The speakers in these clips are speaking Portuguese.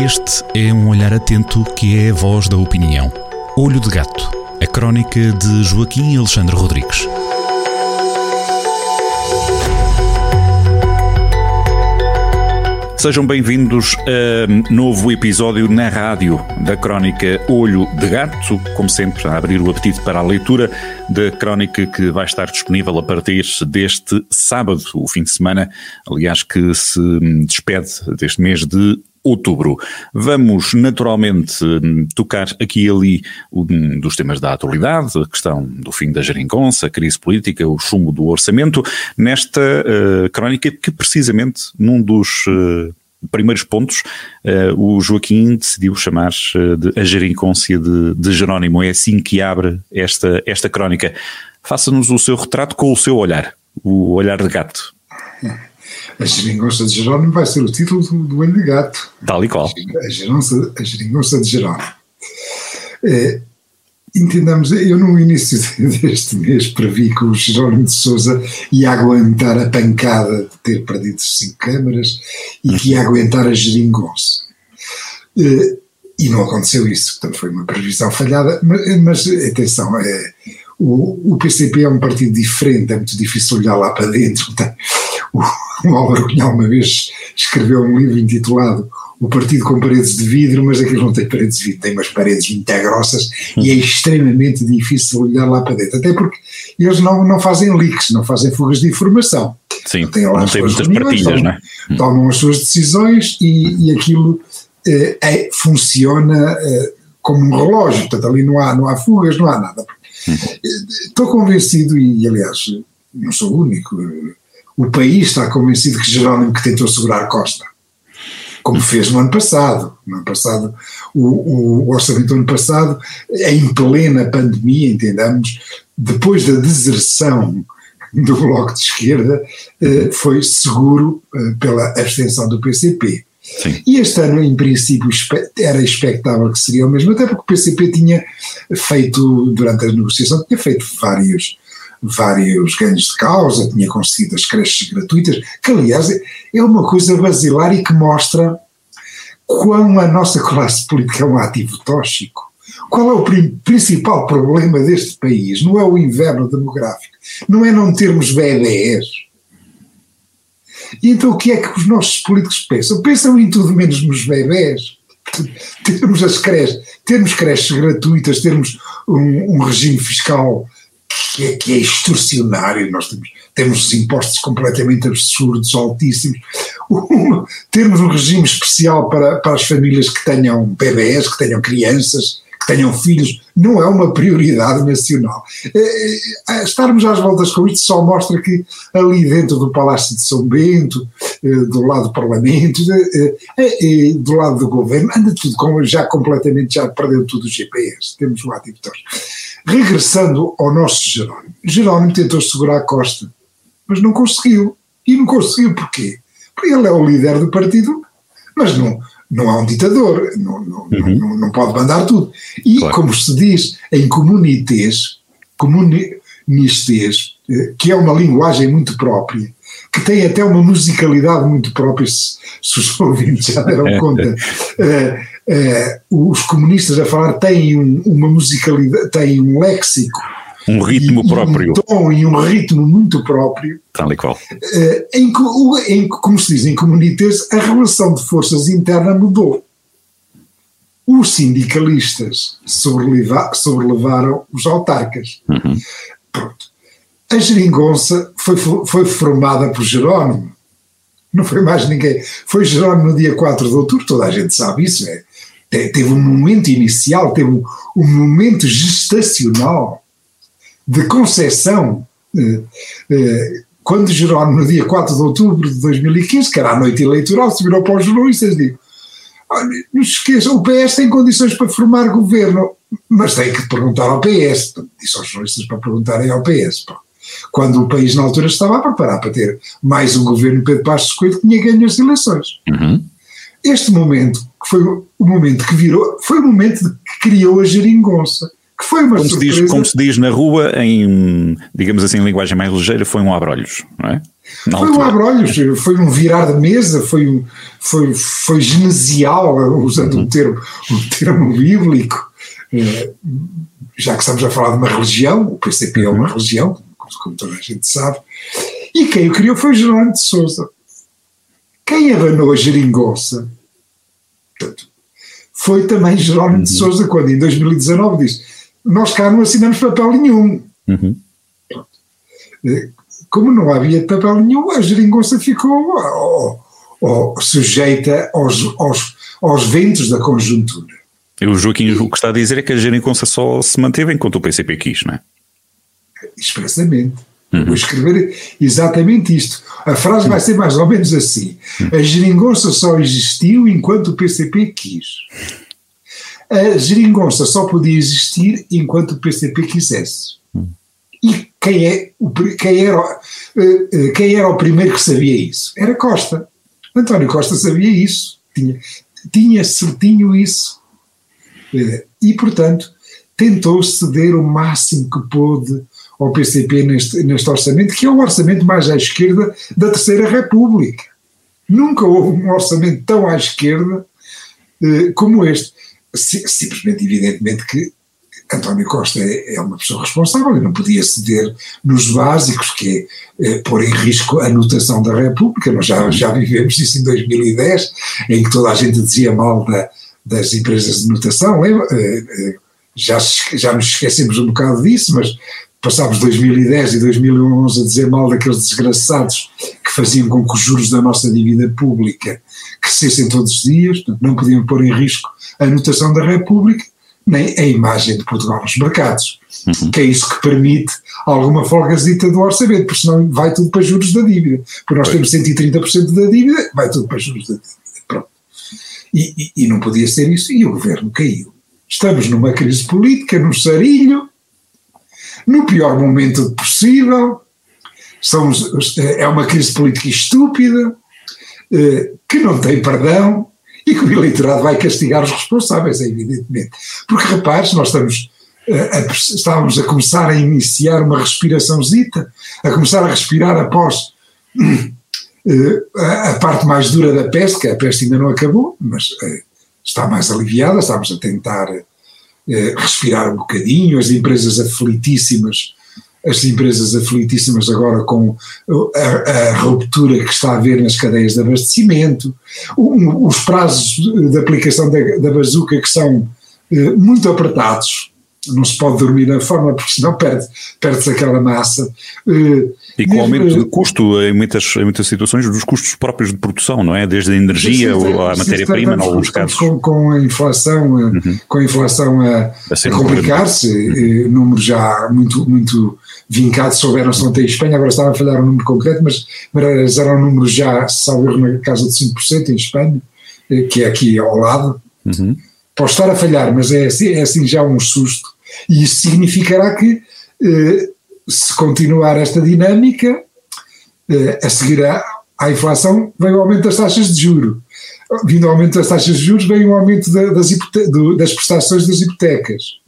Este é um olhar atento que é a voz da opinião. Olho de Gato, a crónica de Joaquim Alexandre Rodrigues. Sejam bem-vindos a novo episódio na rádio da crónica Olho de Gato, como sempre, a abrir o apetite para a leitura da crónica que vai estar disponível a partir deste sábado, o fim de semana, aliás, que se despede deste mês de outubro. Vamos naturalmente tocar aqui e ali um dos temas da atualidade, a questão do fim da geringonça, a crise política, o chumbo do orçamento, nesta uh, crónica que precisamente num dos uh, primeiros pontos uh, o Joaquim decidiu chamar de a gerincôncia de, de Jerónimo. É assim que abre esta, esta crónica. Faça-nos o seu retrato com o seu olhar, o olhar de gato. A geringonça de Jerónimo vai ser o título do, do Olho de Gato. Tal e qual. A, geringonça, a geringonça de Jerónimo. É, entendamos, eu no início deste mês previ que o Jerónimo de Souza ia aguentar a pancada de ter perdido cinco câmaras e que ia aguentar a geringonça. É, e não aconteceu isso, portanto foi uma previsão falhada, mas, mas atenção, é, o, o PCP é um partido diferente, é muito difícil olhar lá para dentro. Tá? O, o Álvaro Cunhal uma vez escreveu um livro intitulado O Partido com Paredes de Vidro, mas aquilo não tem paredes de vidro, tem umas paredes muito grossas e é extremamente difícil olhar lá para dentro, até porque eles não, não fazem leaks, não fazem fugas de informação. Sim, não, têm lá não tem muitas reuniões, partilhas, tomam, não é? Tomam as suas decisões e, e aquilo eh, é, funciona eh, como um relógio, portanto ali não há, não há fugas, não há nada. Hum. Estou convencido, e aliás não sou o único, o país está convencido que Jerónimo que tentou segurar Costa, como fez no ano passado. No ano passado, o, o orçamento do ano passado, em plena pandemia, entendamos, depois da deserção do Bloco de Esquerda, eh, foi seguro eh, pela abstenção do PCP. Sim. E este ano, em princípio, era expectável que seria o mesmo, até porque o PCP tinha feito, durante a negociação, tinha feito vários vários ganhos de causa, tinha conseguido as creches gratuitas, que aliás é uma coisa basilar e que mostra quão a nossa classe política é um ativo tóxico. Qual é o principal problema deste país? Não é o inverno demográfico, não é não termos bebés. E então o que é que os nossos políticos pensam? Pensam em tudo menos nos bebés. Termos as creches, termos creches gratuitas, termos um, um regime fiscal que é, que é extorsionário, nós temos, temos impostos completamente absurdos, altíssimos, termos um regime especial para, para as famílias que tenham bebés, que tenham crianças, que tenham filhos, não é uma prioridade nacional. É, é, estarmos às voltas com isto só mostra que ali dentro do Palácio de São Bento, é, do lado do Parlamento, do lado do Governo, anda tudo já completamente, já perdeu tudo o GPS, temos um ativo Regressando ao nosso Jerónimo, Jerónimo tentou segurar a Costa, mas não conseguiu. E não conseguiu porquê? Porque ele é o líder do partido, mas não, não é um ditador, não, não, uhum. não, não, pode mandar tudo. E, claro. como se diz em comunitês, comunistês, eh, que é uma linguagem muito própria, que tem até uma musicalidade muito própria, se, se os ouvintes já deram conta. Uh, uh, os comunistas a falar têm um, uma musicalidade, têm um léxico. Um ritmo e, próprio. Um tom e um ritmo muito próprio. Tal e qual. Uh, em, em, como se diz em comunitês, a relação de forças interna mudou. Os sindicalistas sobreleva, sobrelevaram os autarcas. Uhum. Pronto. A geringonça foi, foi formada por Jerónimo. Não foi mais ninguém. Foi Jerónimo no dia 4 de outubro, toda a gente sabe isso. É, teve um momento inicial, teve um, um momento gestacional de concepção. Eh, eh, quando Jerónimo, no dia 4 de outubro de 2015, que era a noite eleitoral, se virou para os jornalistas e disse: não se esqueçam, o PS tem condições para formar governo, mas tem que perguntar ao PS. Disse aos jornalistas para perguntarem ao PS. Quando o país, na altura, estava a preparar para ter mais um governo Pedro Passos Coelho, tinha ganho as eleições. Uhum. Este momento, que foi o momento que virou, foi o momento que criou a geringonça. que foi uma como surpresa. Se diz, como se diz na rua, em, digamos assim, em linguagem mais ligeira, foi um abrolhos, não é? Na foi altura. um abrolhos, foi um virar de mesa, foi, foi, foi genesial, usando uhum. um, termo, um termo bíblico. Eh, já que estamos a falar de uma religião, o PCP é uma uhum. Como toda a gente sabe, e quem o criou foi Jerónimo de Souza. Quem abanou a geringonça portanto, foi também Jerónimo uhum. de Souza, quando em 2019 disse: Nós cá não assinamos papel nenhum. Uhum. Eh, como não havia papel nenhum, a geringonça ficou oh, oh, sujeita aos, aos, aos ventos da conjuntura. O Joaquim o que está a dizer é que a geringonça só se manteve enquanto o PCP quis, não é? Expressamente. Uhum. Vou escrever exatamente isto. A frase vai ser mais ou menos assim: A geringonça só existiu enquanto o PCP quis. A geringonça só podia existir enquanto o PCP quisesse. E quem, é o, quem, era, eh, eh, quem era o primeiro que sabia isso? Era Costa. António Costa sabia isso, tinha, tinha certinho isso. Eh, e, portanto, tentou ceder o máximo que pôde ao PCP neste, neste orçamento, que é o orçamento mais à esquerda da Terceira República. Nunca houve um orçamento tão à esquerda eh, como este. Simplesmente, evidentemente, que António Costa é, é uma pessoa responsável e não podia ceder nos básicos, que é, é pôr em risco a notação da República. Nós já, já vivemos isso em 2010, em que toda a gente dizia mal da, das empresas de notação. Eh, eh, já, já nos esquecemos um bocado disso, mas passámos 2010 e 2011 a dizer mal daqueles desgraçados que faziam com que os juros da nossa dívida pública crescessem todos os dias, não podiam pôr em risco a notação da República, nem a imagem de Portugal nos mercados, uhum. que é isso que permite alguma folgazita do orçamento, porque senão vai tudo para juros da dívida. Porque nós temos 130% da dívida, vai tudo para juros da dívida. Pronto. E, e, e não podia ser isso, e o governo caiu. Estamos numa crise política, num sarilho, no pior momento possível. É uma crise política estúpida, eh, que não tem perdão e que o eleitorado vai castigar os responsáveis, evidentemente. Porque repares, nós estamos, eh, a, estávamos a começar a iniciar uma respiraçãozita, a começar a respirar após eh, a, a parte mais dura da peste, que a peste ainda não acabou, mas está mais aliviada, estamos a tentar eh, respirar um bocadinho, as empresas aflitíssimas, as empresas aflitíssimas agora com a, a ruptura que está a haver nas cadeias de abastecimento, um, os prazos de aplicação da, da bazuca que são eh, muito apertados, não se pode dormir na forma, porque senão perde, perde-se aquela massa. Uh, e com o aumento de custo, em muitas, em muitas situações, dos custos próprios de produção, não é? Desde a energia ou a matéria-prima, em alguns casos. Com, com, a inflação, uhum. com a inflação a, a, a complicar-se, uhum. números já muito, muito vincados, souberam-se ontem em Espanha, agora estava a falhar um número concreto, mas, mas era um número já, salvo na casa de 5% em Espanha, eh, que é aqui ao lado. Uhum. Pode estar a falhar, mas é assim, é assim já um susto e isso significará que, eh, se continuar esta dinâmica, eh, a seguir à, inflação, vem o aumento das taxas de juro. Vindo o aumento das taxas de juros, vem o aumento da, das, do, das prestações das hipotecas.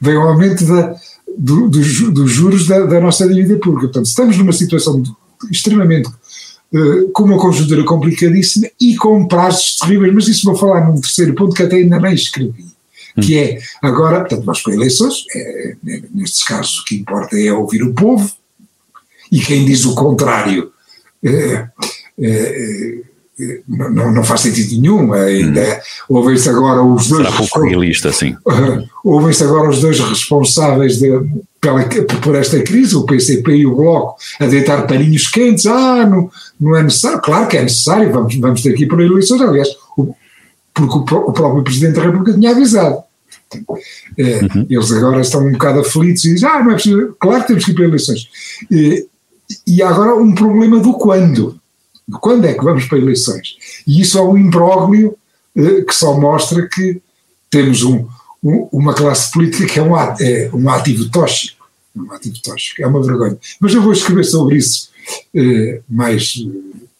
Vem o aumento da, do, do, dos juros da, da, nossa dívida pública. Portanto, estamos numa situação extremamente uh, com uma conjuntura complicadíssima e com prazos terríveis, mas isso vou falar num terceiro ponto que até ainda nem escrevi que é agora, portanto, nós para eleições, é, é, nestes casos o que importa é ouvir o povo, e quem diz o contrário é, é, é não, não, faz sentido nenhum. Ainda hum. ouvem-se agora os dois. Será pouco realista, sim. Ouvem-se agora os dois responsáveis de, pela, por esta crise, o PCP e o Bloco, a deitar paninhos quentes. Ah, não, não é necessário. Claro que é necessário, vamos, vamos ter que ir para eleições. Aliás, o, porque o, próprio Presidente da República tinha avisado. É, uhum. Eles agora estão um bocado aflitos e dizem, ah, não é preciso, claro que temos que ir para eleições. E, e há agora um problema do quando. Do quando é que vamos para eleições? E isso é um imbróglio eh, que só mostra que temos um, um, uma classe política que é um, é um ativo tóxico. Um ativo tóxico, é uma vergonha. Mas eu vou escrever sobre isso eh, mais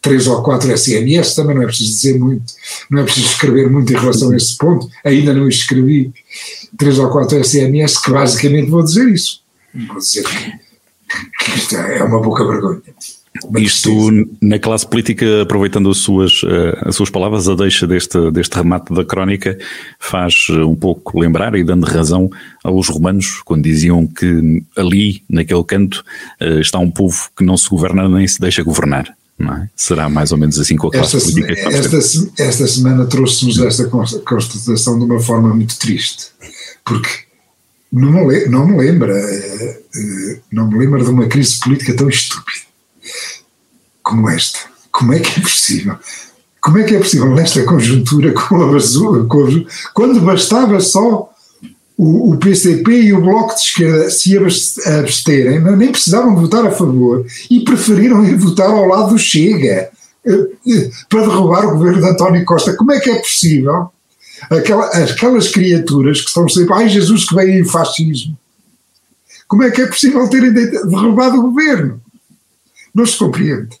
três ou quatro SMS, também não é preciso dizer muito, não é preciso escrever muito em relação a esse ponto, ainda não escrevi três ou quatro SMS que basicamente vou dizer isso. Vou dizer que isto é uma boca vergonha. Isto na classe política, aproveitando as suas, eh, as suas palavras, a deixa deste, deste remate da crónica faz eh, um pouco lembrar e dando razão aos romanos, quando diziam que ali, naquele canto, eh, está um povo que não se governa nem se deixa governar. É? Será mais ou menos assim com a classe esta, política esta, esta semana trouxe-nos esta constatação de uma forma muito triste, porque não me, não me lembra, não me lembra de uma crise política tão estúpida como esta. Como é que é possível? Como é que é possível nesta conjuntura com a, com a quando bastava só o, o, PCP e o Bloco de Esquerda se absterem, nem precisavam votar a favor e preferiram ir votar ao lado do Chega eh, eh, para derrubar o governo de António Costa. Como é que é possível? Aquela, aquelas criaturas que estão sempre, ai Jesus que veio em fascismo. Como é que é possível terem derrubado o governo? Não se compreende.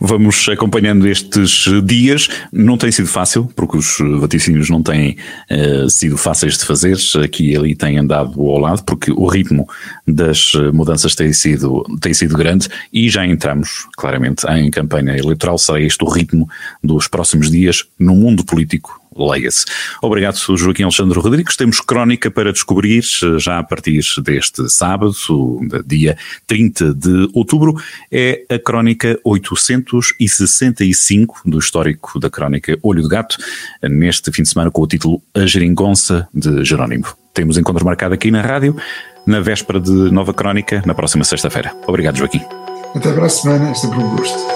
Vamos acompanhando estes dias. Não tem sido fácil, porque os vaticínios não têm uh, sido fáceis de fazer. Aqui e ali têm andado ao lado, porque o ritmo das mudanças tem sido, tem sido grande e já entramos claramente em campanha eleitoral. Será este o ritmo dos próximos dias no mundo político leia-se. Obrigado, Joaquim Alexandre Rodrigues. Temos crónica para descobrir já a partir deste sábado, dia 30 de outubro. É a crónica 865 do histórico da crónica Olho de Gato, neste fim de semana com o título A Geringonça de Jerónimo. Temos encontro marcado aqui na rádio, na véspera de nova crónica, na próxima sexta-feira. Obrigado, Joaquim. Até para a semana, é sempre um gosto.